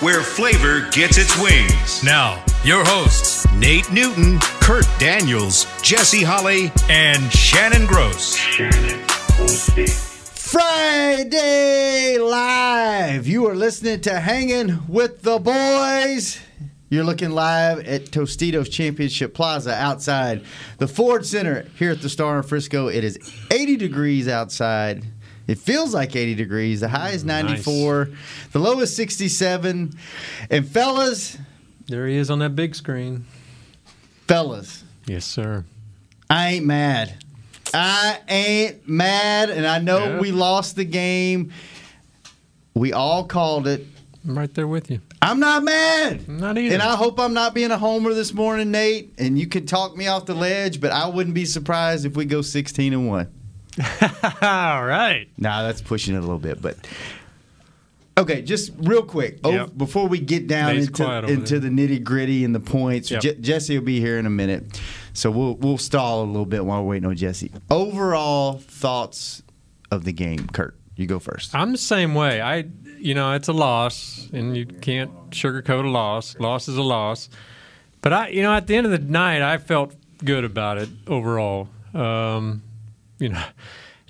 where flavor gets its wings. Now, your hosts, Nate Newton, Kurt Daniels, Jesse Holly, and Shannon Gross. Friday Live. You are listening to Hanging with the Boys. You're looking live at Tostitos Championship Plaza outside the Ford Center here at the Star in Frisco. It is 80 degrees outside. It feels like 80 degrees. The high is mm, 94. The low is 67. And fellas, There he is on that big screen. fellas, Yes, sir. I ain't mad. I ain't mad, and I know Yeah. we lost the game. We all called it. I'm right there with you. I'm not mad. I'm not either. And I hope I'm not being a homer this morning, Nate. And you can talk me off the ledge, but I wouldn't be surprised if we go 16 and one. All right. Nah, that's pushing it a little bit, but okay. Just real quick oh, Yep. before we get down Nate's into, into the nitty gritty and the points. Yep. Je- Jesse will be here in a minute, so we'll we'll stall a little bit while we're waiting on Jesse. Overall thoughts of the game, Kurt. You go first. I'm the same way. I, you know, it's a loss, and you can't sugarcoat a loss. Loss is a loss. But I, you know, at the end of the night, I felt good about it overall. Um, you know,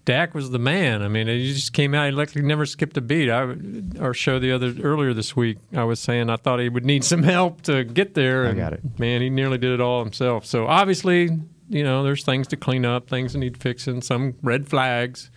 Dak was the man. I mean, he just came out. He like never skipped a beat. I, our show the other earlier this week, I was saying I thought he would need some help to get there. I got it. Man, he nearly did it all himself. So obviously, you know, there's things to clean up, things that need fixing, some red flags.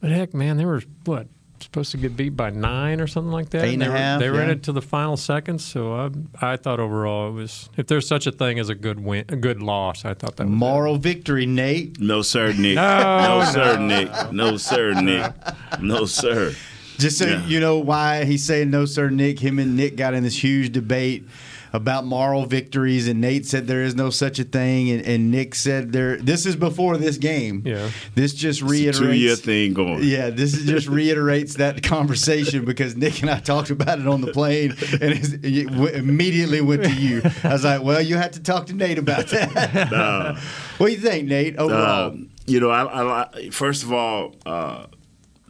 But heck, man, there were what supposed to get beat by nine or something like that. Eight and they a were, half, They were in it to the final seconds. So I, I thought overall it was, if there's such a thing as a good win, a good loss, I thought that was it. Moral victory, Nate. No, sir, Nick. No, no, sir, Nick. No, sir, Nick. No, sir. Just so Yeah. you know why he's saying no, sir, Nick. Him and Nick got in this huge debate about moral victories, and Nate said there is no such a thing, and, and Nick said there. This is before this game. Yeah. This just It's a reiterates. two-year thing going. Yeah, this is just reiterates that conversation because Nick and I talked about it on the plane, and it w- immediately went to you. I was like, "Well, you have to talk to Nate about that." Uh, what do you think, Nate? Overall, um, you know, I, I li- first of all, uh,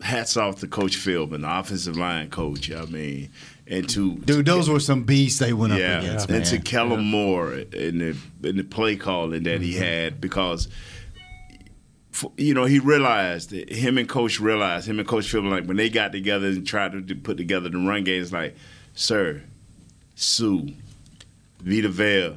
hats off to Coach Philbin, the offensive line coach. I mean, and to dude, those were some beasts they went yeah, up against, and man. to Kellen Moore in the in the play calling that he mm-hmm. had because. You know, he realized that him and Coach realized him and Coach Philbin like when they got together and tried to put together the run game. It's like, sir, Suh, Vita Vea,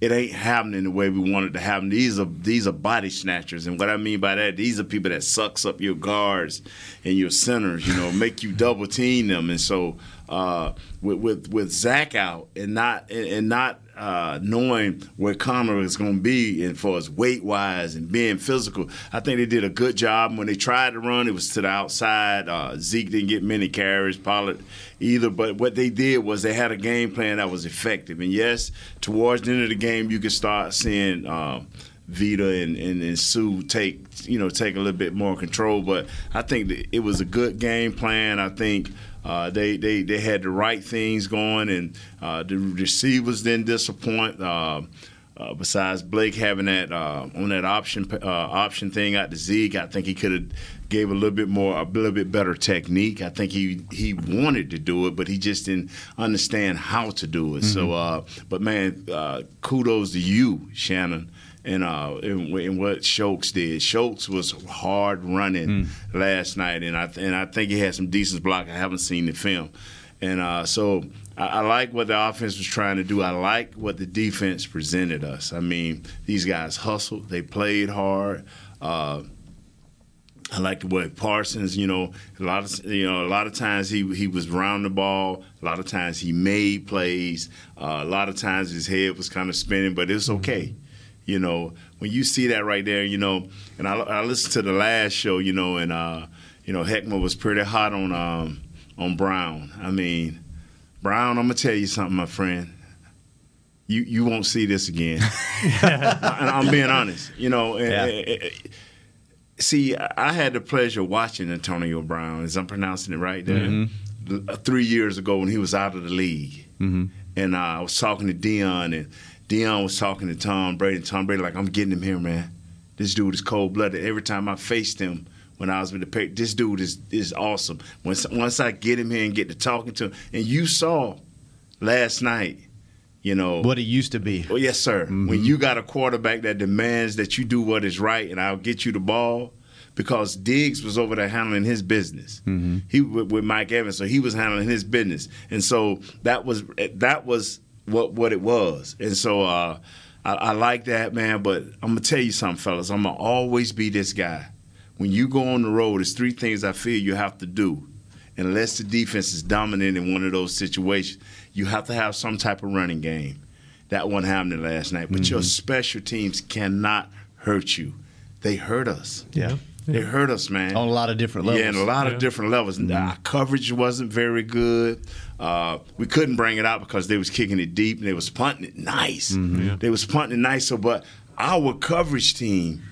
it ain't happening the way we want it to happen. These are these are body snatchers, and what I mean by that, these are people that sucks up your guards and your centers. You know, make you double team them, and so uh, with with with Zack out and not and, and not uh, knowing where Connor is going to be and for his weight wise and being physical, I think they did a good job. When they tried to run, it was to the outside. Uh, Zeke didn't get many carries, Pollard either. But what they did was they had a game plan that was effective. And yes, towards the end of the game, you could start seeing. Um, Vita and, and, and Suh take you know take a little bit more control, but I think it was a good game plan. I think uh, they, they they had the right things going, and uh, the receivers didn't disappoint. Uh, uh, besides Blake having that uh, on that option uh, option thing out to Zeke, I think he could have gave a little bit more, a little bit better technique. I think he he wanted to do it, but he just didn't understand how to do it. So, uh, but man, uh, kudos to you, Shannon. And uh, in, in what Schultz did, Schultz was hard running last night, and I th- and I think he had some decent block. I haven't seen the film, and uh, so I, I like what the offense was trying to do. I like what the defense presented us. I mean, these guys hustled, they played hard. Uh, I like the way Parsons, you know, a lot of you know, a lot of times he he was round the ball. A lot of times he made plays. Uh, a lot of times his head was kind of spinning, but it's okay. You know, when you see that right there, you know, and I, I listened to the last show, you know, and uh, you know, Heckman was pretty hot on um, on Brown. I mean, Brown, I'm gonna tell you something, my friend. You you won't see this again. and I'm being honest. You know, and- Yeah. see, I had the pleasure of watching Antonio Brown, as I'm pronouncing it right there, Mm-hmm. three years ago when he was out of the league. Mm-hmm. And uh, I was talking to Dion, and Dion was talking to Tom Brady. And Tom Brady, like, I'm getting him here, man. This dude is cold blooded. Every time I faced him when I was with the paper, this dude is is awesome. Once once I get him here and get to talking to him, and you saw last night, you know What it used to be. well, yes, sir. Mm-hmm. When you got a quarterback that demands that you do what is right, and I'll get you the ball, because Diggs was over there handling his business. Mm-hmm. He with, with Mike Evans, so he was handling his business, and so that was that was what what it was. And so uh, I, I like that, man. But I'm gonna tell you something, fellas. I'm gonna always be this guy. When you go on the road, there's three things I feel you have to do unless the defense is dominant in one of those situations, you have to have some type of running game. That one happened last night. But your special teams cannot hurt you. They hurt us. Yeah. They hurt us, man. On a lot of different levels. Yeah, in a lot of different levels. Our coverage wasn't very good. Uh, we couldn't bring it out because they was kicking it deep and they was punting it nice. They was punting it nice. So, but our coverage team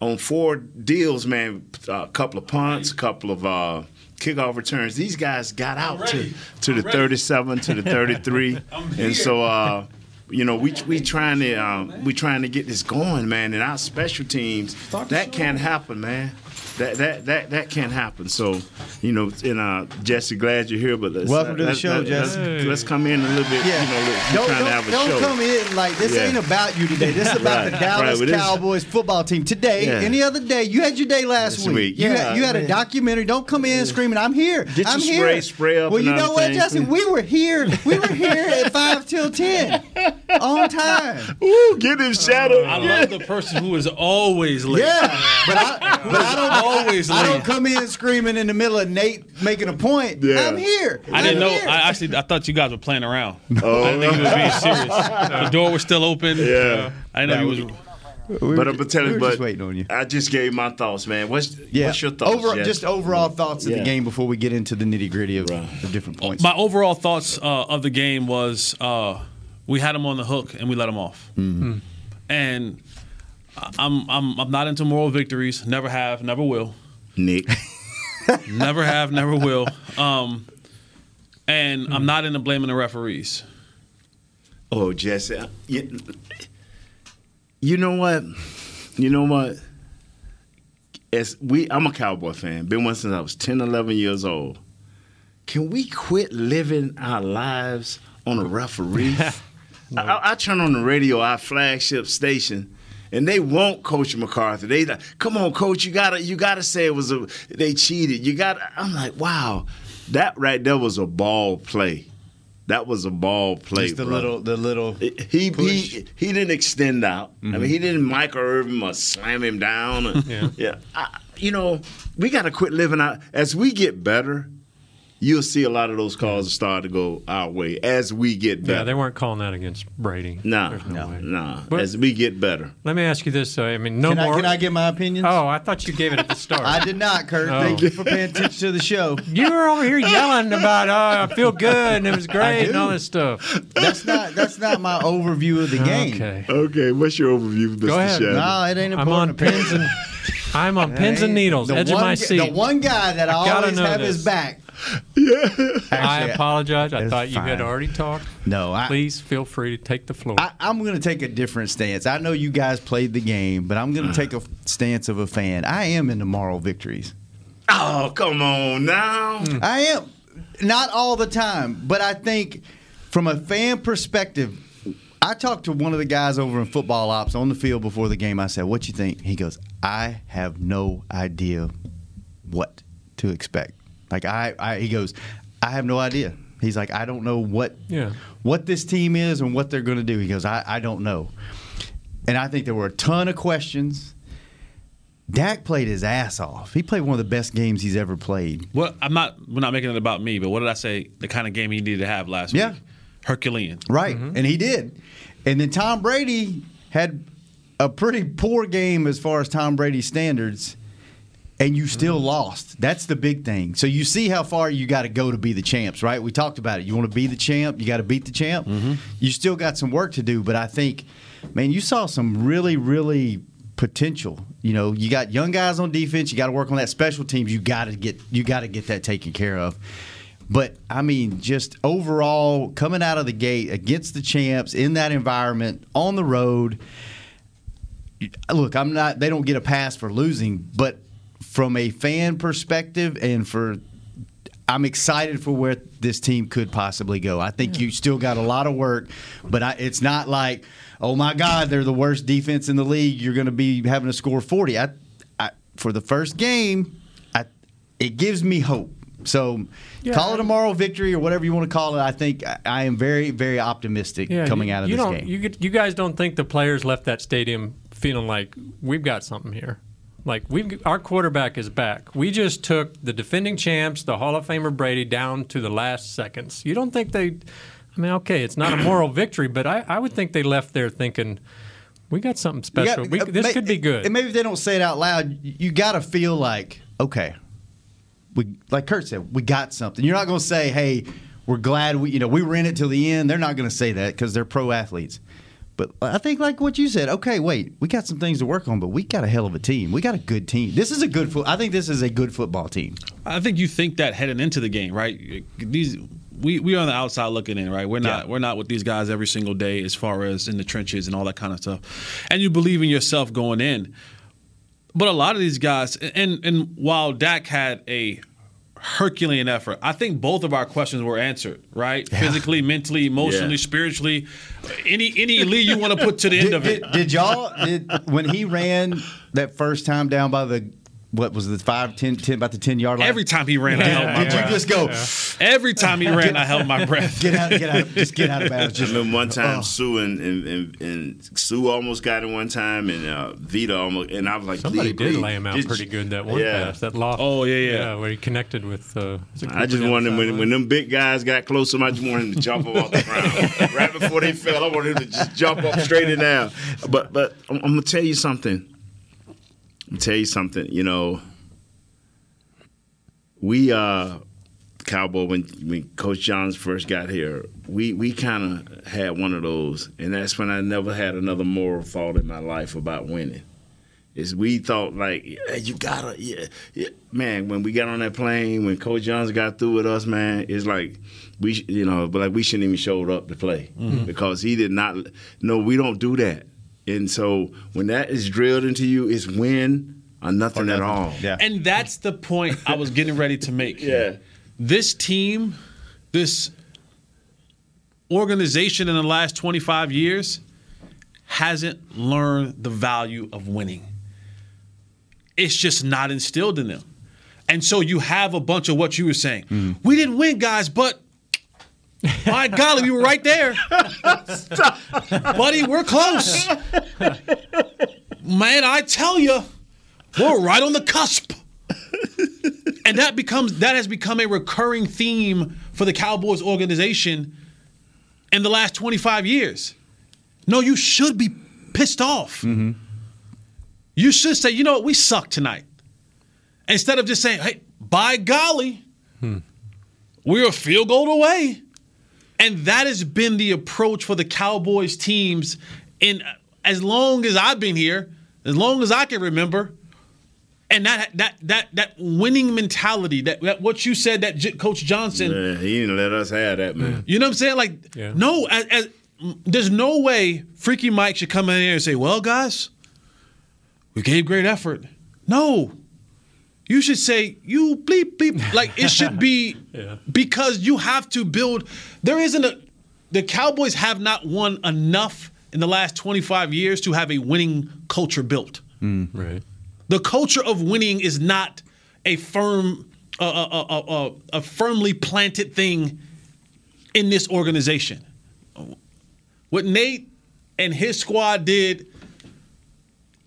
on four deals, man, a couple of punts, a couple of uh, kickoff returns. These guys got out to, to the 37, to the 33, and so. Uh, you know, we we trying to um, we trying to get this going, man. And our special teams, that can't happen, man. That that that that can't happen. So, you know, and uh, Jesse, glad you're here. But let's, Welcome to the show, let's, Jesse. Let's, let's come in a little bit. Yeah. You know, we're don't trying don't, to have a don't show. come in like this Yeah. ain't about you today. This is about the Dallas right, but this- Cowboys football team. Today, Yeah. any other day, you had your day last This week. week. You, had, you had a documentary. Don't come in screaming, I'm here. Get I'm here. spray- spray up Well, you know what. Jesse? We were here. We were here at 5 till 10 on time. Ooh, get him shadow. I love the person who is always late. Yeah, but I, but I don't Always I don't come in screaming in the middle of Nate making a point. Yeah. I'm here. I didn't know. here. I actually I thought you guys were playing around. Oh, I didn't think you was being serious. the door was still open. Yeah. I didn't know you was. We But I'm ju- telling we you, were but just waiting on you. I just gave my thoughts, man. What's Yeah. what's your thoughts? Over, Jesse? just overall thoughts of Yeah. the game before we get into the nitty gritty of Right. the different points. My overall thoughts uh, of the game was uh, we had them on the hook and we let them off. Mm-hmm. And I'm I'm I'm not into moral victories. Never have. Never will. Nick. Never have. Never will. Um, and I'm not into blaming the referees. Oh, Jesse. You, you know what? You know what? As we, I'm a Cowboy fan. Been one since I was 10, 11 years old. Can we quit living our lives on a referee? I, I, I turn on the radio, our flagship station, and they want Coach McCarthy. They like, come on, Coach, you gotta, you gotta say it was a, they cheated. You got. I'm like, wow, that right there was a ball play. That was a ball play. just the brother. little, the little. He he he didn't extend out. I mean, mm-hmm. he didn't Michael Irvin or slam him down. Or, yeah, I, you know, we got to quit living out. As we get better, you'll see a lot of those calls start to go our way as we get better. Yeah, they weren't calling that against Brady. Nah, There's no way. nah. But- As we get better, Let me ask you this: though. I mean, no Can I, more. can I get my opinion? oh, I thought you gave it at the start. I did not, Kurt. Oh. Thank you for paying attention to the show. You were over here yelling about, "Oh, I feel good and it was great and all this stuff." That's not that's not my overview of the game. Okay, okay. What's your overview, of Mr. Go ahead. Shannon? No, it ain't important. I'm on pins and I'm on pins and needles, The edge one, of my seat. The one guy that I gotta always have this. his back. I Actually, apologize. I thought you had already talked. No, I, Please feel free to take the floor. I, I'm going to take a different stance. I know you guys played the game, but I'm going to mm. take a stance of a fan. I am into moral victories. Oh, come on now. Mm. I am. Not all the time, but I think from a fan perspective, I talked to one of the guys over in football ops on the field before the game. I said, What you think? He goes, I have no idea what to expect. Like I, I he goes, I have no idea. He's like, I don't know what Yeah. what this team is and what they're gonna do. He goes, I, I don't know. And I think there were a ton of questions. Dak played his ass off. He played one of the best games he's ever played. Well, I'm not. We're not making it about me, but what did I say? The kind of game he needed to have last Yeah. week. Herculean. Right. Mm-hmm. And he did. And then Tom Brady had a pretty poor game as far as Tom Brady's standards, and you still mm-hmm. lost. That's the big thing. So you see how far you got to go to be the champs, right? We talked about it. You want to be the champ, you got to beat the champ. Mm-hmm. You still got some work to do, but I think, man, you saw some really, really potential. You know, you got young guys on defense. You got to work on that special teams. You got to get you got to get that taken care of. But I mean, just overall coming out of the gate against the champs in that environment on the road. Look, I'm not. They don't get a pass for losing, but from a fan perspective and for I'm excited for where this team could possibly go. I think you still got a lot of work, but I, it's not like, oh my God, they're the worst defense in the league. You're going to be having to score 40. I, I, for the first game, I, it gives me hope. So Yeah, call it a moral victory or whatever you want to call it. I think I, am very, very optimistic coming you, out of this game. You, you guys don't think the players left that stadium feeling like we've got something here? Like we've our quarterback is back. We just took the defending champs, the Hall of Famer Brady, down to the last seconds. You don't think they? I mean, okay, it's not a moral victory, but I, I would think they left there thinking we got something special. got- we, uh, this may- could be good. And maybe if they don't say it out loud, you got to feel like, okay, we like Kurt said, we got something. You're not going to say, hey, we're glad we, you know, we were in it till the end. They're not going to say that because they're pro athletes. But I think like what you said, okay, wait, we got some things to work on, but we got a hell of a team. We got a good team. This is a good foot. I think this is a good football team. I think you think that heading into the game, right? These we we are on the outside looking in, right? We're not Yeah. we're not with these guys every single day as far as in the trenches and all that kind of stuff. And you believe in yourself going in. But a lot of these guys and and while Dak had a Herculean effort. I think both of our questions were answered, right? Physically, mentally, emotionally, Yeah. spiritually. Any any lead you want to put to the end Did, of it. did, did y'all did when he ran that first time down by the what was the five, 10, 10 about the ten yard line? Every time he ran, I held my did you breath. just go Every time he ran, I held my breath. get out, get out, just get out of bounds? I Just remember one time Oh. Suh and, and, and, and Suh almost got it one time, and uh, Vita almost, and I was like, Somebody please, did please, lay him out just- pretty good that one yeah. pass, that loft. Oh, yeah, yeah. where he connected with. Uh, I just wanted the when, when them big guys got close, I just wanted him to jump up off the ground. right before they fell, I wanted him to just jump up straight in there. But but I'm, I'm gonna tell you something. Tell you something. You know, we uh Cowboy when when Coach Johns first got here, we we kind of had one of those, and that's when I never had another moral thought in my life about winning. Is we thought like yeah, you gotta yeah, yeah man when we got on that plane when Coach Johns got through with us man it's like we you know but like we shouldn't even showed up to play because he did not no we don't do that and so when that is drilled into you it's win or nothing, at all Yeah. And that's the point I was getting ready to make. Yeah. This team, this organization in the last 25 years hasn't learned the value of winning. It's just not instilled in them. And so you have a bunch of what you were saying. Mm-hmm. We didn't win, guys, but my golly, we were right there. Buddy, we're close. Man, I tell you, we're right on the cusp. and that becomes that has become a recurring theme for the Cowboys organization in the last 25 years. No, you should be pissed off. You should say, you know what, we suck tonight. Instead of just saying, hey, by golly, we're a field goal away. And that has been the approach for the Cowboys teams in as long as I've been here, as long as I can remember. And that that that that winning mentality, that, that what you said, that J- Coach Johnson, Yeah, he didn't let us have that man you know what I'm saying? Like, Yeah. no, as, as, there's no way Freaky Mike should come in here and say, "Well, guys, we gave great effort." No, you should say, "You bleep bleep." Like it should be Yeah. because you have to build. There isn't a. The Cowboys have not won enough in the last 25 years to have a winning culture built. Mm, right. The culture of winning is not a firm, a, a, a, a, a firmly planted thing in this organization. What Nate and his squad did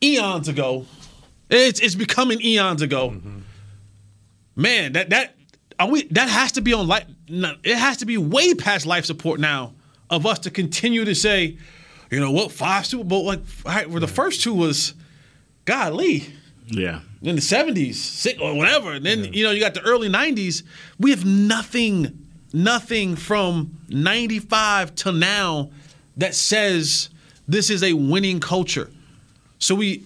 eons ago, it's it's becoming eons ago. Man, that that are we that has to be on life. It has to be way past life support now of us to continue to say, you know what, five Super Bowl like right, well, the first two was, golly. Yeah. In the 70s six, or whatever. And then you know you got the early 90s we have nothing nothing from 95 to now that says this is a winning culture. So we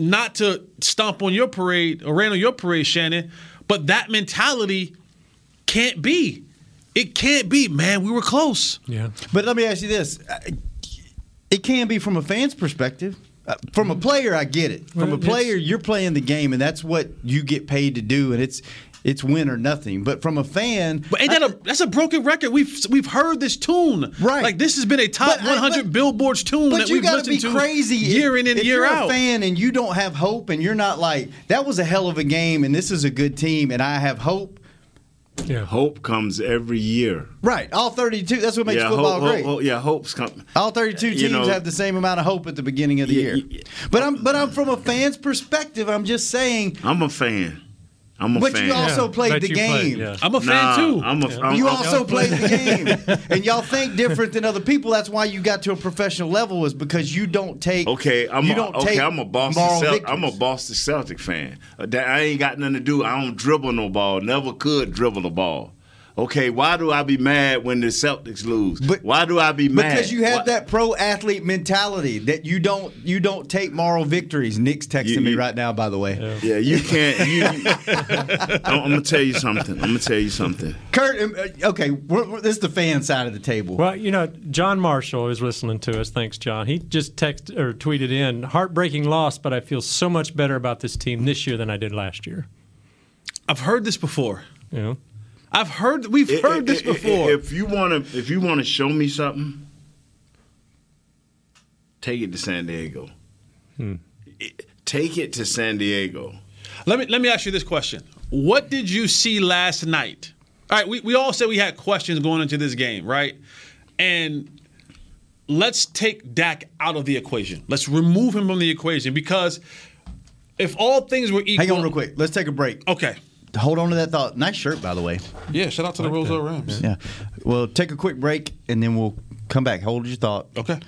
not to stomp on your parade or rain on your parade, Shannon, but that mentality can't be. It can't be, man. We were close. Yeah. But let me ask you this: Uh, it can be from a fan's perspective. Uh, From a player, I get it. From a player, you're playing the game, and that's what you get paid to do, and it's it's win or nothing. But from a fan, But ain't that a that's a broken record? We've we've heard this tune, Right. Like this has been a top But 100 but- billboards tune But that you we've got to listened be to crazy year if, in and if year you're out. a fan and you don't have hope, and you're not like that was a hell of a game, and this is a good team, and I have hope. Yeah. Hope comes every year. Right, all 32. That's what makes yeah, football hope, great. hope- hope- yeah, hope's coming. All 32 You teams know- have the same amount of hope at the beginning of the Yeah, year. yeah. But I'm but I'm from a fan's perspective. I'm just saying. I'm a fan. I'm a But fan. you also Yeah, played bet the game. played, yeah. I'm a fan too. I'm a. I'm, You I'm- also played the game, and y'all think different than other people. That's why you got to a professional level, is because you don't take. Okay, I'm you a, don't okay. take I'm a Boston. moral I'm a Boston Celtic fan. Uh, that I ain't got nothing to do. I don't dribble no ball. Never could dribble the ball. Okay, why do I be mad when the Celtics lose? But- why do I be mad? Because you have Why- that pro athlete mentality that you don't you don't take moral victories. Nick's texting You- me right now, by the way. Yeah, you can't. You, you- I'm, I'm gonna tell you something. I'm gonna tell you something. Kurt, um, uh, okay, we're, we're- this is the fan side of the table. Well, you know, John Marshall is listening to us. Thanks, John. He just texted or tweeted in, "Heartbreaking loss, but I feel so much better about this team this year than I did last year." I've heard this before. You know, I've heard we've I- heard I- this I- before. If you wanna, if you wanna show me something, take it to San Diego. Hmm. Take it to San Diego. Let me let me ask you this question. What did you see last night? All right, we, we all said we had questions going into this game, right? And let's take Dak out of the equation. Let's remove him from the equation because if all things were equal Hang on real quick. Let's take a break. Okay. Hold on to that thought. Nice shirt, by the way. Yeah, shout out to the Roselle Rams. Yeah. Well, take a quick break and then we'll come back. Hold your thought. Okay.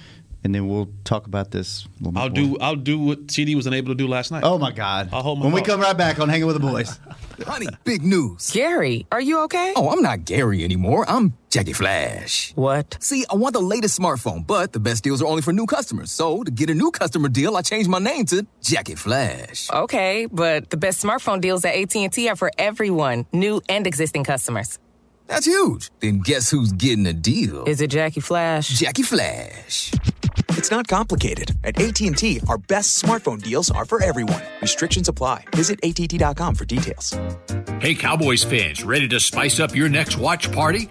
And then we'll talk about this. a little I'll more. do I'll do what CeeDee was unable to do last night. Oh my God! I'll hold my when we come right back on Hanging with the Boys. Honey, big news. Gary, are you okay? Oh, I'm not Gary anymore. I'm Jackie Flash. What? See, I want the latest smartphone, but the best deals are only for new customers. So, to get a new customer deal, I changed my name to Jackie Flash. Okay, but the best smartphone deals at AT&T are for everyone, new and existing customers. That's huge. Then guess who's getting a deal? Is it Jackie Flash? Jackie Flash. It's not complicated. At AT&T, our best smartphone deals are for everyone. Restrictions apply. Visit att.com for details. Hey, Cowboys fans, ready to spice up your next watch party?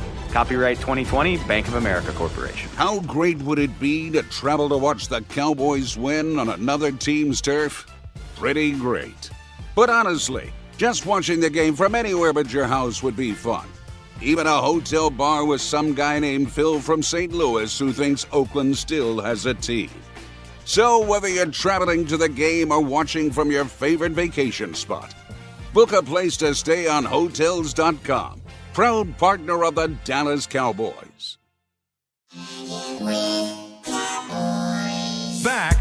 Copyright 2020 Bank of America Corporation. How great would it be to travel to watch the Cowboys win on another team's turf? Pretty great. But honestly, just watching the game from anywhere but your house would be fun. Even a hotel bar with some guy named Phil from St. Louis who thinks Oakland still has a team. So, whether you're traveling to the game or watching from your favorite vacation spot, book a place to stay on Hotels.com, proud partner of the Dallas Cowboys. Back to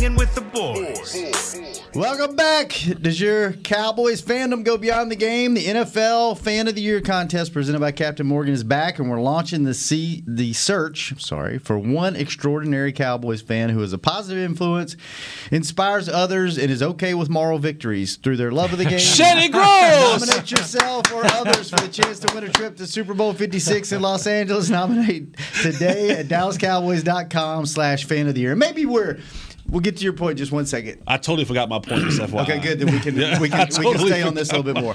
hanging with the boys. Welcome back. Does your Cowboys fandom go beyond the game? The NFL Fan of the Year contest presented by Captain Morgan is back, and we're launching the see the search. Sorry for one extraordinary Cowboys fan who is a positive influence, inspires others, and is okay with moral victories through their love of the game. Shannon Gross! Nominate yourself or others for the chance to win a trip to Super Bowl 56 in Los Angeles. Nominate today at DallasCowboys.com slash fan of the year. Maybe we're we'll get to your point in just one second. I totally forgot my point. Just FYI. Okay, good. Then we can Yeah, we I can, we can stay on this a little bit more.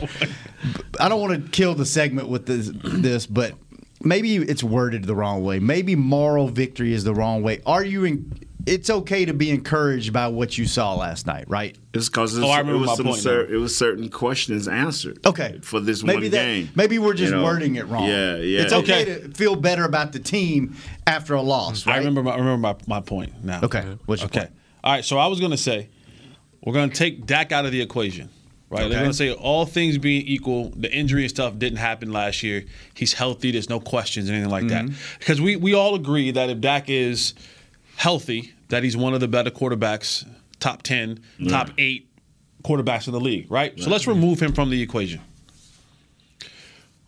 I don't want to kill the segment with this, this, but maybe it's worded the wrong way. Maybe moral victory is the wrong way. Are you? In, it's okay to be encouraged by what you saw last night, right? It's because Oh, I it remember was my point cer- it was certain questions answered. Okay. for this Maybe one that, game. Maybe we're just You know? wording it wrong. Yeah, yeah. It's okay, to feel better about the team after a loss, right? I remember my, I remember my, my point now. Okay. What's your okay. point? All right. So I was going to say we're going to take Dak out of the equation. Right. They're going to say all things being equal, the injury and stuff didn't happen last year. He's healthy. There's no questions or anything like that. Mm-hmm. Because we we all agree that if Dak is healthy, that he's one of the better quarterbacks, top ten, top eight quarterbacks in the league. Right. So let's remove him from the equation.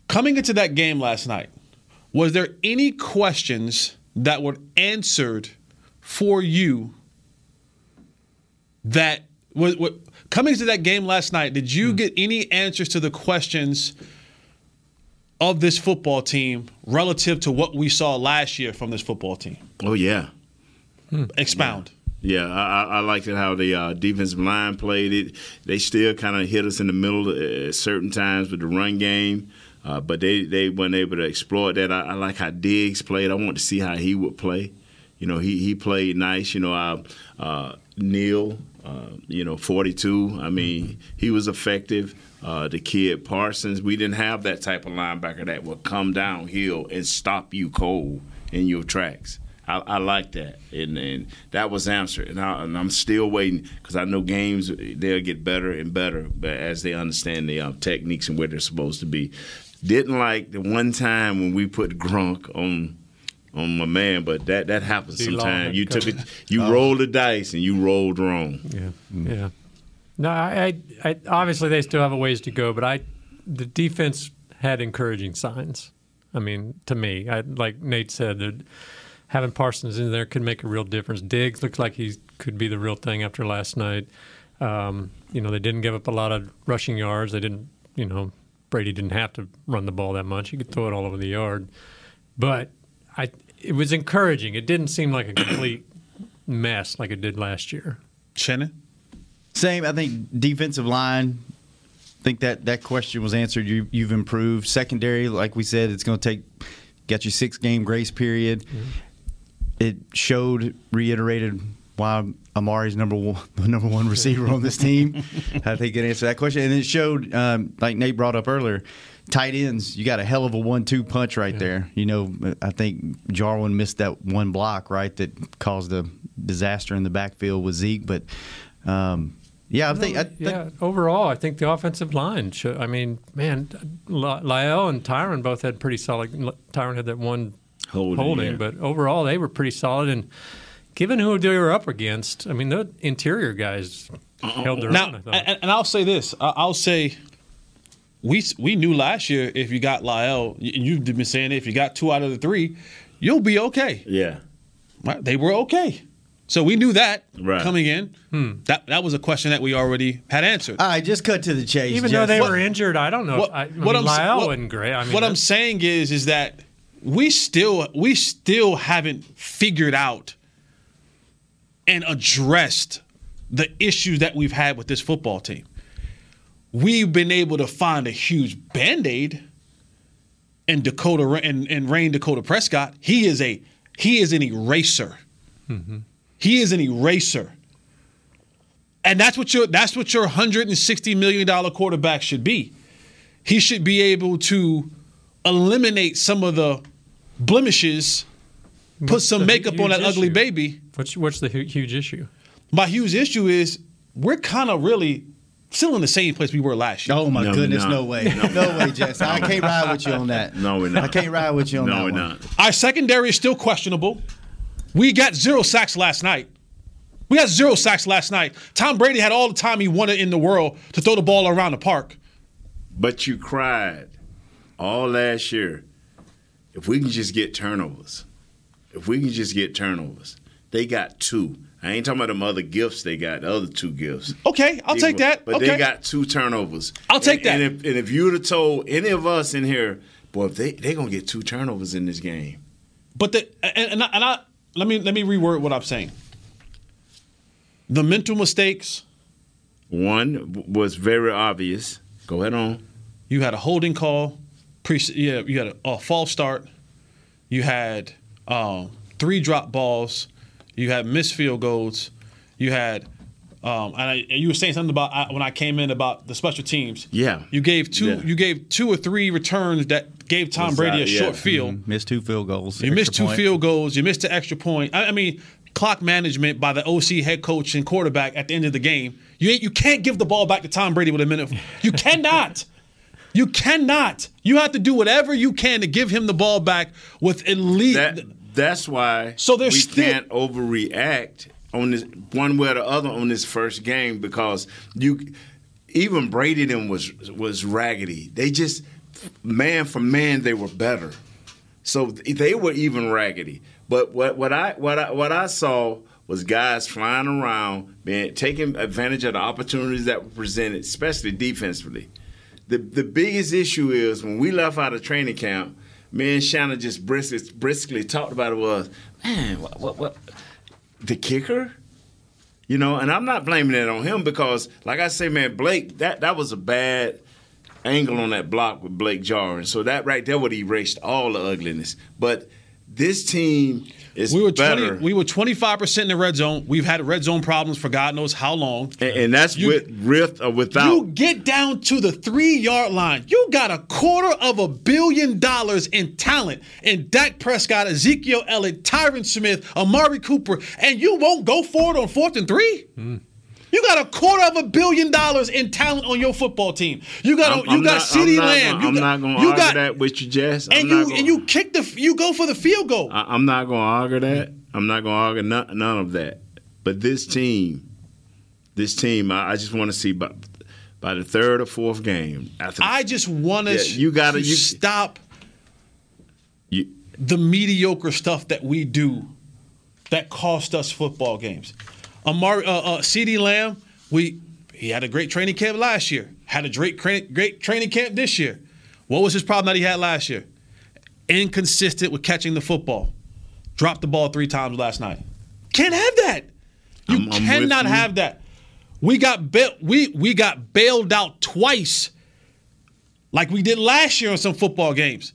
Coming into that game last night, was there any questions that were answered for you that was, was coming to that game last night? Did you get any answers to the questions of this football team relative to what we saw last year from this football team? Oh yeah. Expound. Yeah, I, I I liked it how the uh, defensive line played it. They still kind of hit us in the middle at certain times with the run game, uh, but they, they weren't able to exploit that. I, I like how Diggs played. I want to see how he would play. You know, he, he played nice. You know, uh, uh, Neal, uh, you know, 42. I mean, he was effective. Uh, the kid Parsons, we didn't have that type of linebacker that would come downhill and stop you cold in your tracks. I, I like that, and, and that was answered, and, I, I'm still waiting because I know games they'll get better and better, as they understand the um, techniques and where they're supposed to be. Didn't like the one time when we put Gronk on on my man, but that that happens Too sometimes. You to took it, you Oh. rolled the dice and you rolled wrong. Yeah, yeah. No, I, I, I obviously they still have a ways to go, but I, the defense had encouraging signs. I mean, to me, I, like Nate said, that having Parsons in there could make a real difference. Diggs looks like he could be the real thing after last night. Um, you know, they didn't give up a lot of rushing yards. They didn't, you know, Brady didn't have to run the ball that much. He could throw it all over the yard. But I, it was encouraging. It didn't seem like a complete mess like it did last year. Shannon? Same. I think defensive line. I think that that question was answered. You you've improved. Secondary, like we said, it's going to take got you six game grace period. It showed, reiterated why Amari's number one, the number one receiver on this team. I think it answered that question, and it showed, um, like Nate brought up earlier, tight ends. You got a hell of a one-two punch right there. You know, I think Jarwin missed that one block right that caused a disaster in the backfield with Zeke, but. Um, yeah, I think. I think yeah, overall, I think the offensive line. Should, I mean, man, L- Lyle and Tyron both had pretty solid. Tyron had that one Holding, yeah. but overall they were pretty solid. And given who they were up against, I mean, the interior guys held their now, own. I and, and I'll say this. I'll say we we knew last year if you got Lyle, y- you've been saying if you got two out of the three, you'll be okay. Yeah. Right? They were okay. So we knew that Right. coming in. Hmm. That that was a question that we already had answered. All right, just cut to the chase. Even though they What- were injured, I don't know. What, if, I, I what mean, I'm Lyle what, wasn't great. I mean, what I'm saying is is that we still we still haven't figured out and addressed the issues that we've had with this football team. We've been able to find a huge band-aid in Dakota and, and Rayne Dakota Prescott. He is a he is an eraser. Mm-hmm. He is an eraser. And that's what your that's what your 160 million dollar quarterback should be. He should be able to eliminate some of the blemishes, put What's some makeup on that ugly baby. What's what's the huge issue? My huge issue is we're kind of really still in the same place we were last year. Oh my No, goodness, no way, no, way, Jess. I can't ride with you on that. No, we're not. I can't ride with you on no, that No, we're one. not. Our secondary is still questionable. We got zero sacks last night. We got zero sacks last night. Tom Brady had all the time he wanted in the world to throw the ball around the park. But you cried all last year. If we can just get turnovers, if we can just get turnovers, they got two. I ain't talking about them other gifts they got, the other two gifts. Okay, I'll They take were- that. But okay. they got two turnovers. I'll take And- that. And if, and if you'd have told any of us in here, boy, if they they gonna get two turnovers in this game. But the and, and, I, and I let me let me reword what I'm saying. The mental mistakes, One was very obvious. Go ahead on. You had a holding call. Pre, yeah, you had a, a false start. You had um, three drop balls. You had missed field goals. You had, um, and, I, and you were saying something about I, when I came in about the special teams. Yeah. You gave two. Yeah. You gave two or three returns that gave Tom Inside, Brady a yeah. short field. Mm-hmm. Missed two field goals. You missed two point. field goals. You missed the extra point. I, I mean, clock management by the OC head coach and quarterback at the end of the game. You ain't, you can't give the ball back to Tom Brady with a minute. You cannot. You cannot. You have to do whatever you can to give him the ball back with at least. That, that's why So we still- can't overreact on this one way or the other on this first game because you even Brady them was was raggedy. They just man for man they were better. So they were even raggedy. But what, what I what I what I saw was guys flying around, man, taking advantage of the opportunities that were presented, especially defensively. The the biggest issue is when we left out of training camp, me and Shannon just briskly, briskly talked about it was, man, what, what what the kicker? You know, and I'm not blaming it on him because, like I say, man, Blake, that that was a bad angle on that block with Blake Jarwin. So that right there would erase all the ugliness. But this team is we were better. 20, we were 25% in the red zone. We've had red zone problems for God knows how long. and, and that's with with or without. You get down to the three yard line. You got a quarter of a billion dollars in talent in Dak Prescott, Ezekiel Elliott, Tyron Smith, Amari Cooper, and you won't go for it on fourth and three? Hmm. You got a quarter of a billion dollars in talent on your football team. You got you I'm got not- CeeDee Lamb. you I'm got, not going to argue got, that with you, Jess. I'm and you gonna- and you kick the you go for the field goal. I, I'm not going to argue that. I'm not going to argue none, none of that. But this team, this team, I, I just want to see by, by the third or fourth game. After I just want Yeah, us you gotta- to you- stop You- the mediocre stuff that we do that cost us football games. Amari, uh, uh, CeeDee Lamb, we he had a great training camp last year. Had a great great training camp this year. What was his problem that he had last year? Inconsistent with catching the football. Dropped the ball three times last night. Can't have that. You I'm- I'm cannot you. have that. We got bail- we we got bailed out twice, like we did last year on some football games.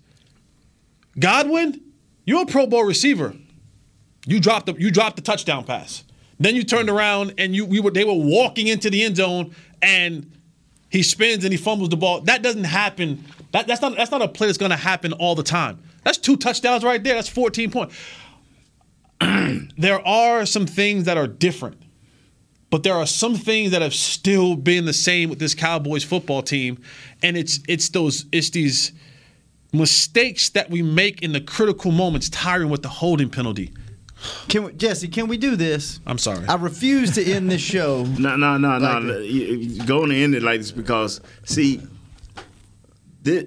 Godwin, you're a Pro Bowl receiver. You dropped the you dropped the touchdown pass. Then you turned around and you we were they were walking into the end zone and he spins and he fumbles the ball. That doesn't happen. That, that's not that's not a play that's going to happen all the time. That's two touchdowns right there. That's 14 points. there are some things that are different. But there are some things that have still been the same with this Cowboys football team and it's it's those it's these mistakes that we make in the critical moments, Tyron with the holding penalty. Can we, Jesse? Can we do this? I'm sorry. I refuse to end this show. No, no, no, no. Like You- you Going to end it like this because see, this,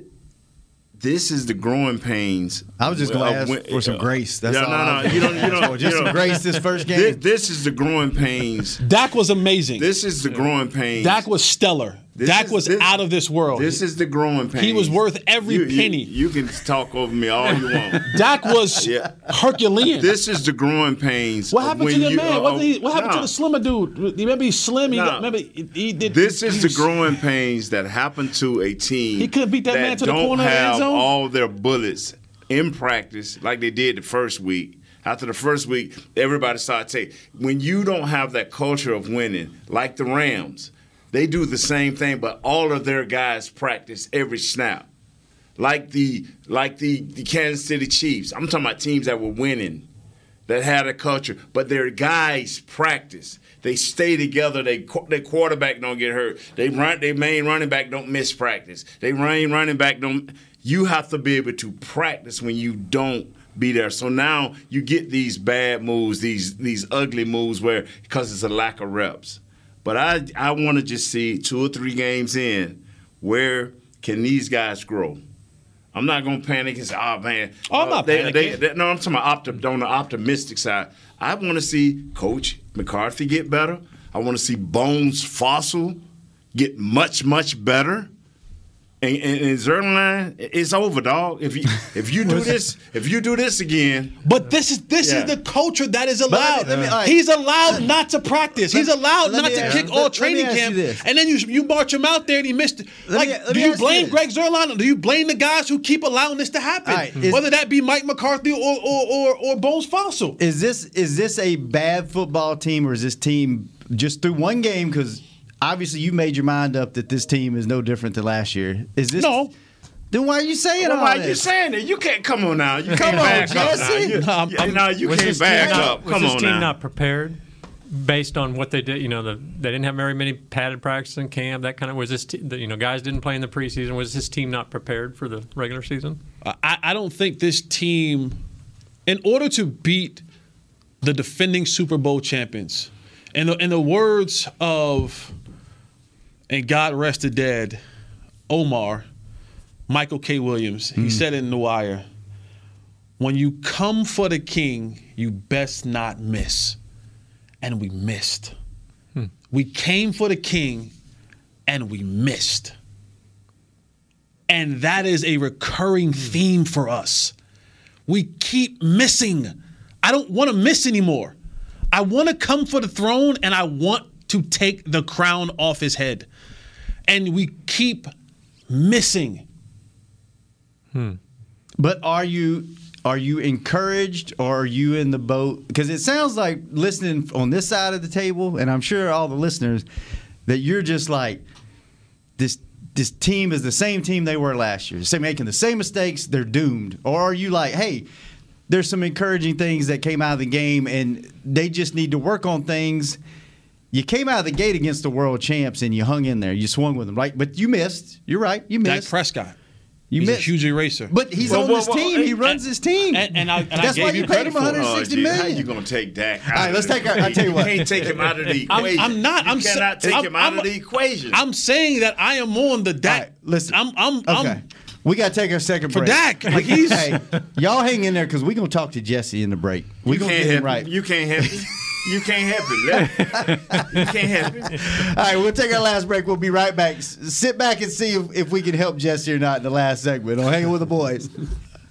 this is the growing pains. I was just gonna ask when- for some uh, grace. That's yeah, all no, no. You don't. You don't. Just you some grace this first game. This, this is the growing pains. Dak was amazing. This is the growing pains. Dak was stellar. This Dak is- was this- out of this world. This is the growing pains. He was worth every You- you- penny. You, can talk over me all you want. Dak was Yeah. Herculean. This is the growing pains. what happened to the you- man? uh, Wasn't he, what happened no. to the slimmer dude? Remember he's slim. He got, remember he, he did. This is he the growing pains that happen to a team. He couldn't beat that man to the corner of the end zone? all their bullets in practice like they did the first week. After the first week, everybody started taking. When you don't have that culture of winning, like the Rams, they do the same thing, but all of their guys practice every snap. Like the like the, the Kansas City Chiefs. I'm talking about teams that were winning that had a culture, but their guys practice. They stay together. They their quarterback don't get hurt. They run. Their main running back don't miss practice. They main running back don't. You have to be able to practice when you don't be there. So now you get these bad moves, these these ugly moves where because it's a lack of reps. But I I want to just see two or three games in where can these guys grow. I'm not gonna panic and say, "Oh man." Oh, I'm uh, not they- panicking. they- they- no, I'm talking about on the optimistic side. I want to see Coach McCarthy get better. I want to see Bones Fassel get much, much better. And, and, and Zuerlein, it's over, dog. If you if you do this, if you do this again, But this is this Yeah. is the culture that is me- allowed. me- all right. He's allowed not to practice. He's allowed let not me to ask- kick let- all training camp. And then you you march him out there and he missed it. Like, me- do you ask you blame. Greg Zuerlein or do you blame the guys who keep allowing this to happen? Right, is- Whether that be Mike McCarthy or or or, or Bones Fassel. Is this is this a bad football team or is this team just through one game? Because obviously you made your mind up that this team is no different than last year. Is this No. Then why are you saying well, all why are you this? saying that? You can't come on now. You Come on, back up now. Jesse. You, No, I'm- yeah, I'm- no, you can't this team back not- Was this on team now. not prepared based on what they did? You know, the, they didn't have very many padded practice in camp. That kind of was this. Te- the, you know, guys didn't play in the preseason. Was this team not prepared for the regular season? I, I don't think this team, in order to beat the defending Super Bowl champions, in the, in the words of, and God rest the dead, Omar, Michael K. Williams, he hmm. said in The Wire, when you come for the king, you best not miss. And we missed. Hmm. We came for the king and we missed. And that is a recurring hmm. theme for us. We keep missing. I don't want to miss anymore. I want to come for the throne and I want to take the crown off his head. And we keep missing. Hmm. But are you are you encouraged or are you in the boat? Because it sounds like listening on this side of the table, and I'm sure all the listeners, that you're just like this. This team is the same team they were last year. They're making the same mistakes. They're doomed. Or are you like, hey, there's some encouraging things that came out of the game, and they just need to work on things. You came out of the gate against the world champs, and you hung in there. You swung with them, right? But you missed. You're right. You missed. Dak missed. Prescott. You he's missed. a huge eraser. But he's Well, on well, this well, team. He and- runs his team. and, and I, and That's gave why you you paid him for it. 160 Oh, gee, million. How you gonna take Dak? All right, let's take our- I'll tell you what. can't take him out of the I'm- equation. I'm not. You I'm sa- cannot take I'm- him out I'm- of the equation. I'm saying that I am on the Dak. All right, listen. I'm. I'm. Okay. I'm we got to take our second For break. Dak, like he's- hey, y'all hang in there because we're going to talk to Jesse in the break. We're going to can't get him right. You can't help him. You can't help it. You can't help it. All right, we'll take our last break. We'll be right back. S- sit back and see if, if we can help Jesse or not in the last segment on Hanging with the Boys.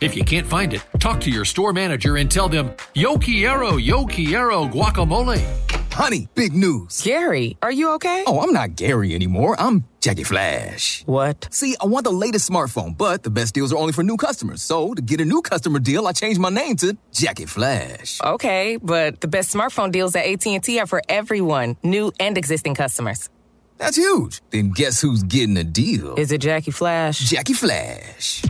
If you can't find it, talk to your store manager and tell them, Yo quiero, yo quiero guacamole. Honey, big news. Gary, are you okay? Oh, I'm not Gary anymore. I'm Jackie Flash. What? See, I want the latest smartphone, but the best deals are only for new customers. So, to get a new customer deal, I changed my name to Jackie Flash. Okay, but the best smartphone deals at AT&T are for everyone, new and existing customers. That's huge. Then guess who's getting a deal? Is it Jackie Flash? Jackie Flash.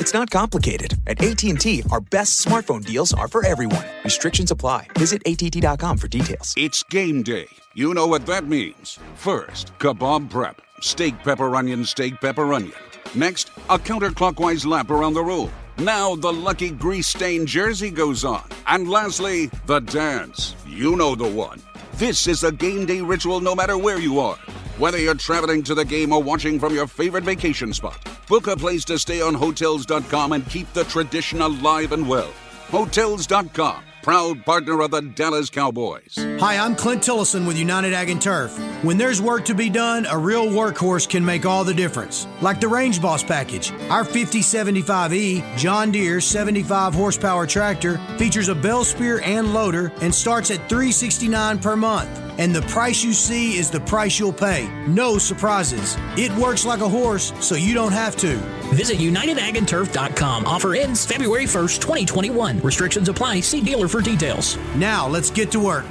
It's not complicated. At AT&T, our best smartphone deals are for everyone. Restrictions apply. Visit att.com for details. It's game day. You know what that means. First, kebab prep. Steak, pepper, onion, steak, pepper, onion. Next, a counterclockwise lap around the room. Now the lucky grease stained jersey goes on. And lastly, the dance. You know the one. This is a game day ritual no matter where you are. Whether you're traveling to the game or watching from your favorite vacation spot, book a place to stay on Hotels.com and keep the tradition alive and well. Hotels.com, proud partner of the Dallas Cowboys. Hi, I'm Clint Tillison with United Ag and Turf. When there's work to be done, a real workhorse can make all the difference. Like the Range Boss package. Our 5075E John Deere 75 horsepower tractor features a bell spear and loader and starts at 369 per month. And the price you see is the price you'll pay. No surprises. It works like a horse, so you don't have to. Visit UnitedAgAndTurf.com. Offer ends February 1st, 2021. Restrictions apply. See dealer for details. Now, let's get to work.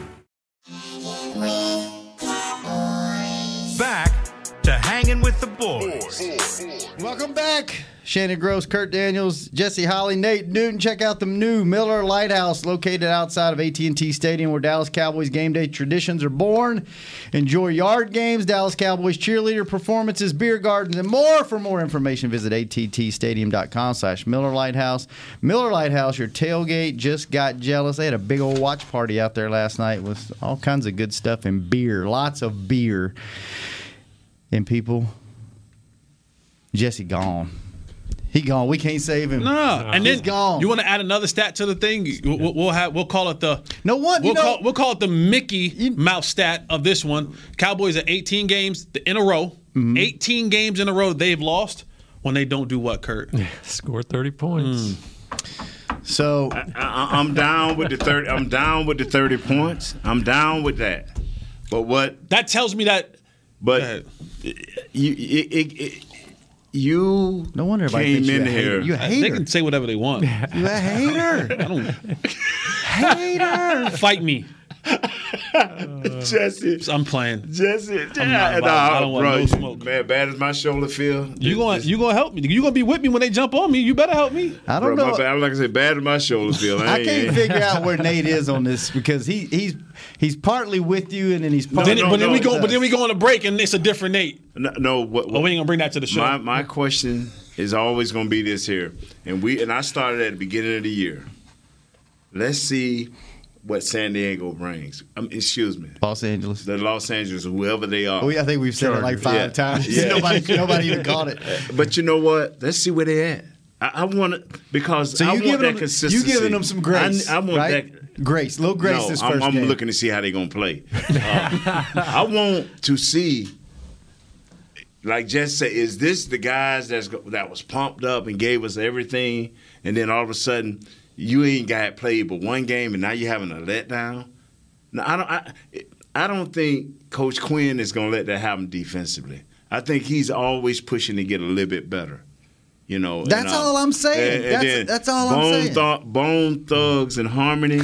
Welcome back. Shannon Gross, Kurt Daniels, Jesse Holley, Nate Newton. Check out the new Miller Lighthouse located outside of AT&T Stadium where Dallas Cowboys game day traditions are born. Enjoy yard games, Dallas Cowboys cheerleader performances, beer gardens, and more. For more information, visit attstadium.com slash Miller Lighthouse. Miller Lighthouse, your tailgate just got jealous. They had a big old watch party out there last night with all kinds of good stuff and beer, lots of beer. And people, Jesse gone. He gone. We can't save him. No, and He's then gone. You want to add another stat to the thing? We'll, we'll have we'll call it the no one. We'll you know- call we'll call it the Mickey Mouse stat of this one. Cowboys at 18 games in a row. Mm-hmm. 18 games in a row they've lost when they don't do what, Kurt? Score 30 points. So I, I'm down with the thirty. I'm down with the thirty points. I'm down with that. But what? That tells me that. But you, it, it, it, you. No wonder everybody came thinks you in a hater. here. You a uh, They can say whatever they want. You a hater. I don't hater. fight me. Jesse, I'm playing. Jesse, I'm not yeah, uh, nah, I don't want bro, no smoke. Man, bad as my shoulder feel. You going you gonna help me? You gonna be with me when they jump on me? You better help me. I don't bro, know. My bad, like I said, bad as my shoulder feel. I ain't- can't ain't- figure out where Nate is on this because he he's he's partly with you and then he's But partly then, but then we go. us. But then we go on a break and it's a different Nate. No, no what, Oh, we ain't gonna bring that to the show. My my question is always going to be this here, and we and I started at the beginning of the year. Let's see what San Diego brings. Um, excuse me, Los Angeles. the Los Angeles, whoever they are. We, I think we've said it like five Yeah. times. Yeah. nobody nobody even caught it. But you know what? Let's see where they at. I, I want to because So I you want giving that them consistency. you giving them some grace, I, I want right? that grace, little grace no, this I'm, I'm game. looking to see how they're gonna play. Uh, I want to see, like Jess said, is this the guys that's that was pumped up and gave us everything, and then all of a sudden you ain't got played but one game, and now you're having a letdown? No, I don't. I, I don't think Coach Quinn is gonna let that happen defensively. I think he's always pushing to get a little bit better. You know, and, That's uh, all I'm saying. and- and That's- that's all I'm Bone saying. Thu- Bone Thugs and Harmony,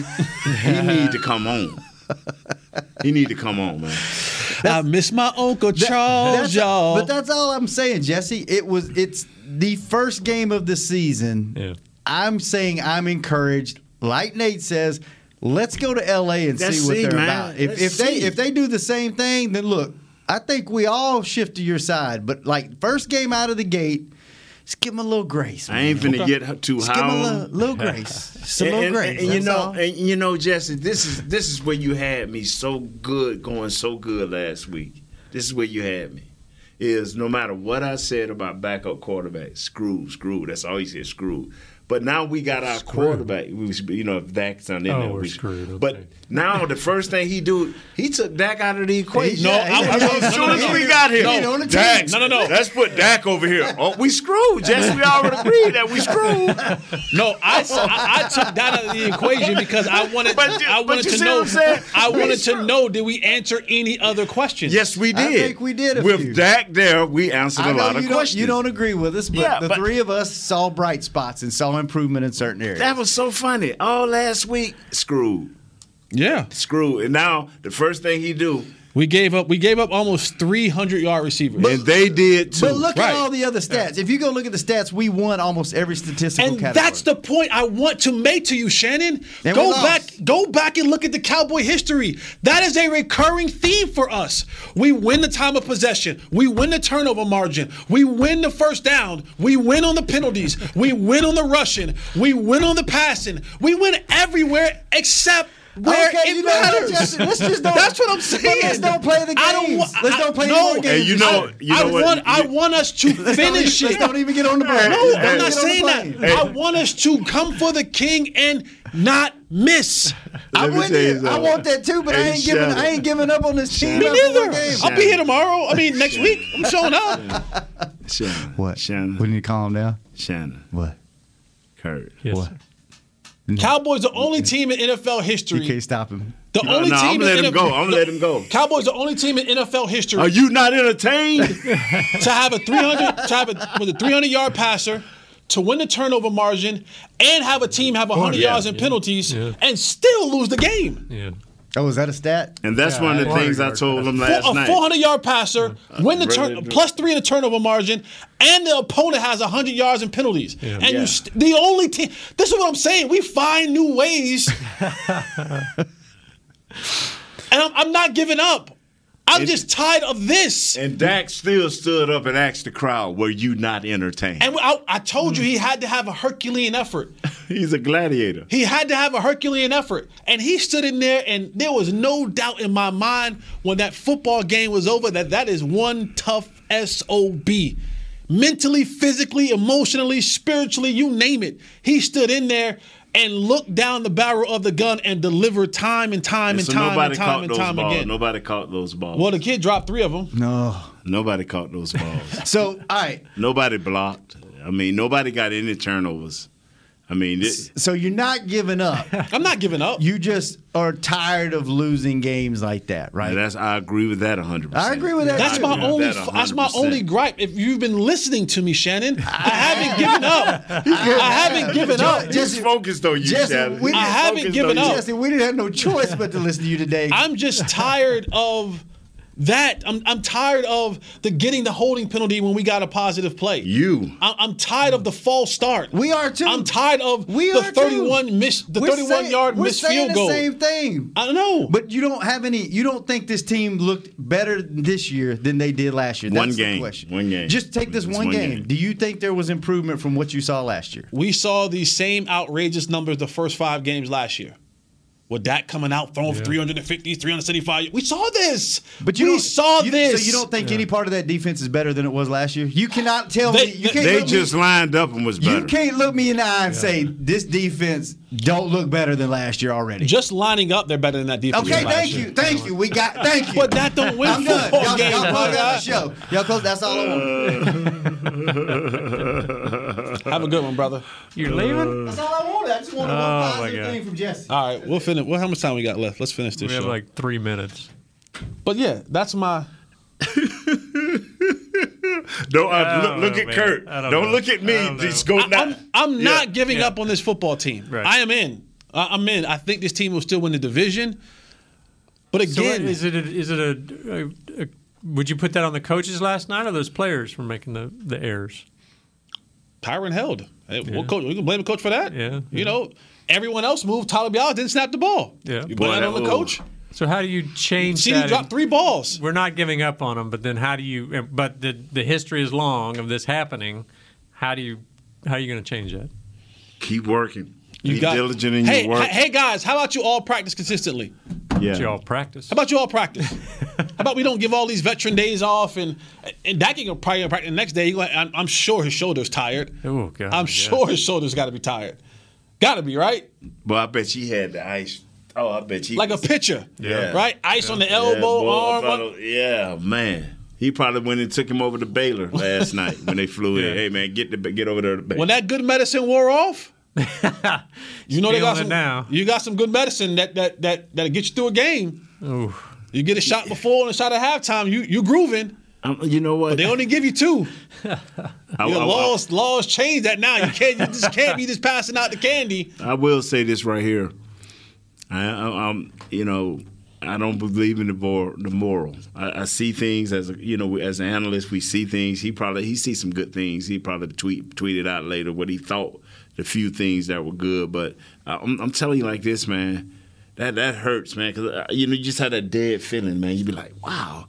he need to come on. He need to come on, man. I miss my uncle Charles, That's- y'all. But that's all I'm saying, Jesse. It was it's the first game of the season. Yeah. I'm saying I'm encouraged. Like Nate says, let's go to LA and Let's see what see, they're man. about. If, Let's if they see. if they do the same thing, then look, I think we all shift to your side. But like first game out of the gate, just give them a little grace. I ain't man. finna get too Just high give them a on little, little grace. Just a and, little and- grace. and you that's know, all. and you know, Jesse, this is this is where you had me so good, going so good last week. This is where you had me. Is no matter what I said about backup quarterback, screw, screw. That's all you said, screw. But now we got our quarterback. We, was- you know, if Dak's not in Oh, there, we're we- screwed, okay. But now the first thing he do, he took Dak out of the equation. No, I- I- no, as soon no, as we got here, No, Dak, no, no, no. Let's put Dak over here. Oh, we screwed, Jesse. We already agreed that we screwed. No, I, I, I took that out of the equation because I wanted But you- I but wanted you to see know what I'm saying? I wanted to know did we answer any other questions? Yes, we did. I think we did a With few. Dak there, we answered I a know lot you of don't, questions. you don't agree with us, but Yeah, the but- three of us saw bright spots and saw improvement in certain areas. That was so funny. All last week, screwed, Yeah. screwed, and now the first thing he do, We gave up we gave up almost 300 yard receivers. and they did too. But look Right. at all the other stats. If you go look at the stats, we won almost every statistical and category. that's the point I want to make to you, Shannon. And go back, go back and look at the Cowboy history. That is a recurring theme for us. We win the time of possession. We win the turnover margin. We win the first down. We win on the penalties. We win on the rushing. We win on the passing. We win everywhere except where Okay, it you know what, matters. Jesse, let's just don't- That's what I'm saying. let's don't play the I don't games. want. Let's I- don't play no, any more games. And you know- I, you know I what? want. I want us to Let's don't finish even- it. Let's don't even get on the break. No, Let's I'm don't not get on the saying plane. that. I want us to come for the king and not miss. I'm Let me with tell you you. I want that too, but I ain't giving. Shannon. I ain't giving up on this team. Me neither. I'll be here tomorrow. I mean, next week. I'm showing up. Shannon, What? Shannon, We need to calm down. Shannon, What? Kurt. Yes, What? sir. Mm-hmm. Cowboys the only mm-hmm. team in NFL history. You can't stop him. The No, only no, team I'm gonna in let him NFL go. I'm gonna let him go. Cowboys the only team in NFL history Are you not entertained? to have a 300 to have a with a 300 yard passer to win the turnover margin and have a team have 100 yeah. yards and penalties Yeah. and still lose the game. Yeah. Oh, is that a stat? And that's one of the things I told him last year. a night. 400 yard passer, uh, win the turn, plus three in the turnover margin, and the opponent has 100 yards in penalties. And Yeah. you, st- the only team. This is what I'm saying. We find new ways, and I'm, I'm not giving up. I'm just tired of this. And Dak still stood up and asked the crowd, "Were you not entertained?" And I, I told you hmm. he had to have a Herculean effort. He's a gladiator. He had to have a Herculean effort. And he stood in there, and there was no doubt in my mind when that football game was over that that is one tough SOB. Mentally, physically, emotionally, spiritually, you name it. He stood in there and look down the barrel of the gun and deliver time and time And and so time and time and time balls. again. Nobody caught those balls. Well, the kid dropped three of them. No. Nobody caught those balls. So, all right. nobody blocked. I mean, nobody got any turnovers. I mean, it, So you're not giving up. I'm not giving up. You just are tired of losing games like that, right? that's I agree with that 100. percent I agree with that. That's too. my only. that That's my only gripe. If you've been listening to me, Shannon, I haven't given up. I haven't given up. He's focused on you, Jesse, Shannon. we I haven't focused given on you. up. Jesse, we didn't have no choice but to listen to you today. I'm just tired of that. I'm, I'm tired of the getting the holding penalty when we got a positive play. You. I'm, I'm tired of the false start. We are too. I'm tired of We the are too. 31 miss, the We're 31 saying- yard we're missed saying field goal. the same thing. I know. But you don't have any. You don't think this team looked better this year than they did last year? One That's the game. question. One game. Just take this one, one game. game. Do you think there was improvement from what you saw last year? We saw these same outrageous numbers the first five games last year. With Dak coming out throwing for 350, 375. We saw this. But you we saw you- this. So you don't think any part of that defense is better than it was last year? You cannot tell They- me. You can't They look just me, lined up and was better. You can't look me in the eye and say this defense don't look better than last year already. Just lining up, they're better than that defense. Okay, last thank year. you, thank you. We got, thank you. But that don't win I'm done. football Y'all, games, y'all close brother. out the show. Y'all close. That's all I want. Have a good one, brother. You're leaving? That's all I wanted. I just wanted Oh, one my positive God. thing from Jesse. All right, we'll finish. Well, how much time we got left? Let's finish this We have like three minutes. but yeah, that's my. Don't uh, I look, don't look know, at man. Kurt. Don't, don't look at me. Just go I, down. am I'm Yeah. not giving yeah. up on this football team. Right. I am in. I, I'm in. I think this team will still win the division. But So again, is it a, is it a, a, a would you put that on the coaches last night or those players for making the, the errors? Tyron held. Hey, Yeah. we'll coach, we can blame the coach for that. Yeah, You yeah. know, everyone else moved. Tyler Biadasz didn't snap the ball. Yeah. You Boy, blame that that- on the coach. So how do you change See, that? he dropped three balls. We're not giving up on them, but then how do you? But the the history is long of this happening. How do you? How are you going to change that? Keep working. You Be got diligent in hey, your work. Hey, hey, guys, how about you all practice consistently? yeah. You all practice? How about you all practice? How about we don't give all these veteran days off and and Dak can probably practice the next day. He I'm, I'm sure his shoulder's tired. Oh God! I'm yeah. sure his shoulder's got to be tired. Got to be right, But I bet she had the ice. Oh, I bet she like a pitcher. Yeah. Right, ice on the Yeah, elbow, boy, arm. I yeah, man. He probably went and took him over to Baylor last night when they flew Yeah. in. Hey, man, get the get over there to Baylor. When that good medicine wore off, you know they got some. now. You got some good medicine that that that that'll get you through a game. Ooh. You get a shot before and a shot at halftime. You you grooving. Um, you know what? But they only give you two. I, Your I- laws laws change that now. You can't you just can't be just passing out the candy. I will say this right here. I, I, I'm, you know, I don't believe in the, vor- the moral. I, I see things as a, you know, as an analyst, we see things. He probably he sees some good things. He probably tweet tweeted out later what he thought the few things that were good. But I, I'm, I'm telling you like this, man. That that hurts, man. Because uh, you know, you just had that dead feeling, man. You'd be like, wow,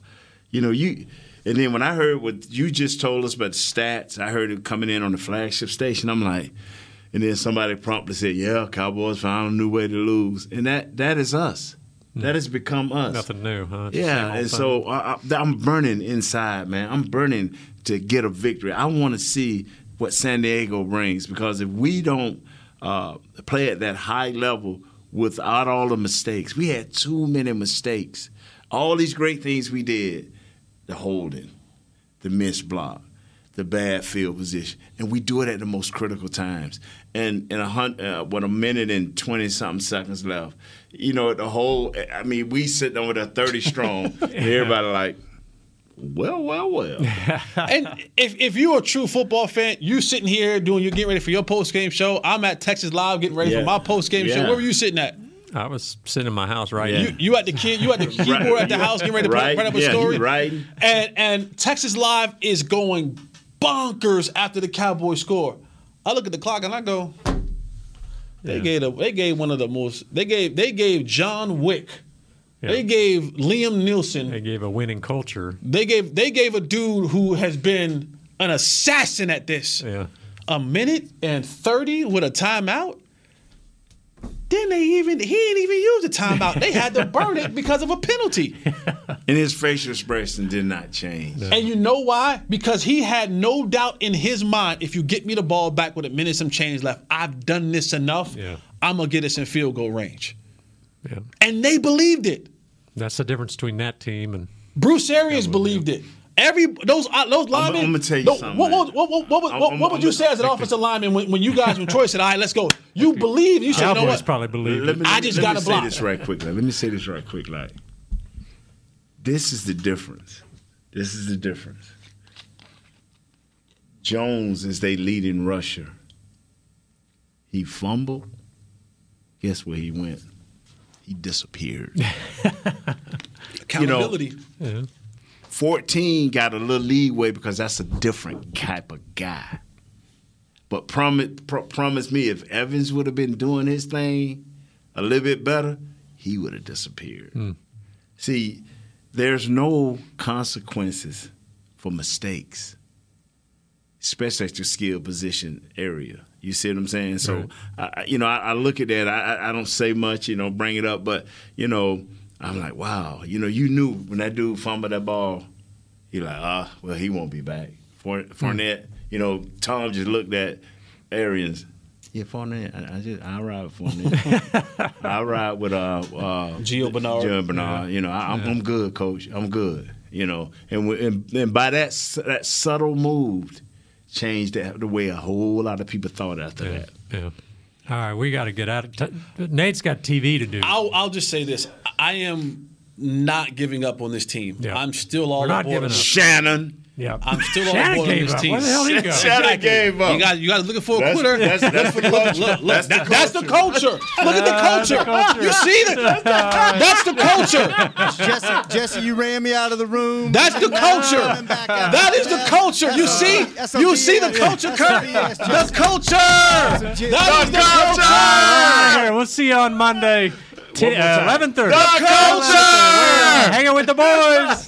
you know, you. And then when I heard what you just told us about the stats, I heard it coming in on the flagship station. I'm like, and then somebody promptly said, "Yeah, Cowboys found a new way to lose," and that that is us. Hmm. That has become us. Nothing new, huh? Yeah, and thing. so I, I'm burning inside, man. I'm burning to get a victory. I want to see what San Diego brings because if we don't uh, play at that high level without all the mistakes, we had too many mistakes. All these great things we did, the holding, the missed block, the bad field position, and we do it at the most critical times. And in a hun- uh, what a minute and twenty something seconds left, you know the whole. I mean, we sitting over there thirty strong. and Everybody like, well, well, well. And if, if you're a true football fan, you sitting here doing you're getting ready for your post game show. I'm at Texas Live getting ready Yeah. for my post game show. Where were you sitting at? I was sitting in my house right You, you at the kid, you at the keyboard at the house, getting ready to Right. write up a Yeah, story. Right. And and Texas Live is going bonkers after the Cowboys score. I look at the clock and I go, they gave a, they gave one of the most they gave they gave John Wick, they gave Liam Neeson, They gave a winning culture. they gave they gave a dude who has been an assassin at this Yeah. a minute and thirty with a timeout. Then they even he didn't even use the timeout. They had to burn it because of a penalty. And his facial expression did not change. And you know why? Because he had no doubt in his mind if you get me the ball back with a minute some change left, I've done this enough. Yeah. I'm gonna get us in field goal range. Yeah. And they believed it. That's the difference between that team and Bruce Arians believed it. Every those uh, those linemen. I'ma tell you no, something, What, what, what, what, what, what, what, what would you say as an offensive lineman when, when you guys when Troy said, "All right, let's go"? You believe you said, "You know what?" probably believe Let it. me, I just gotta block. Let me say this right quick. Like, let me say this right quick. Like, this is the difference. This is the difference. Jones is they leading rusher. He fumbled. Guess where he went? He disappeared. Accountability. Yeah. 14 got a little leeway because that's a different type of guy. But promise, pro- promise me, if Evans would have been doing his thing a little bit better, he would have disappeared. Hmm. See, there's no consequences for mistakes, especially at your skill position area. You see what I'm saying? So, Right. I, I- you know, I, I look at that. I, I- I don't say much, you know, bring it up, but you know, I'm like, wow. You know, you knew when that dude fumbled that ball, you're like, ah, well, he won't be back. For, Fournette, you know, Tom just looked at Arians. Yeah, Fournette. I, I just I ride with Fournette. I ride with uh, uh Gio Bernard. Gio Bernard. You know, I, I'm, I'm good, coach. I'm good. You know, and we- and, and by that that subtle move, changed the way a whole lot of people thought after that. Yeah. All right, we got to get out of. T- Nate's got TV to do. I'll, I'll just say this: I am not giving up on this team. Yeah. I'm still all We're not aboard giving on up. this Shannon. Yeah. I'm still all Shannon aboard on gave this up. team. Where the hell did he go? Shannon gave up. You got you guys looking for a That's- quitter? that's- that's the Look, culture. look, look, That's the that- that's the culture. Look at the That's the culture. culture. You see that? That's the culture. Jesse, Jesse, you ran me out of the room. That's the culture. Coming back out. That is the culture. You see, That's you see the BS. culture, That's a Kurt. BS, The Jesse. culture. That's That is the culture. culture. All right, we'll see you on Monday. T- One more uh, time. Eleven thirty. The culture. Hanging with the boys.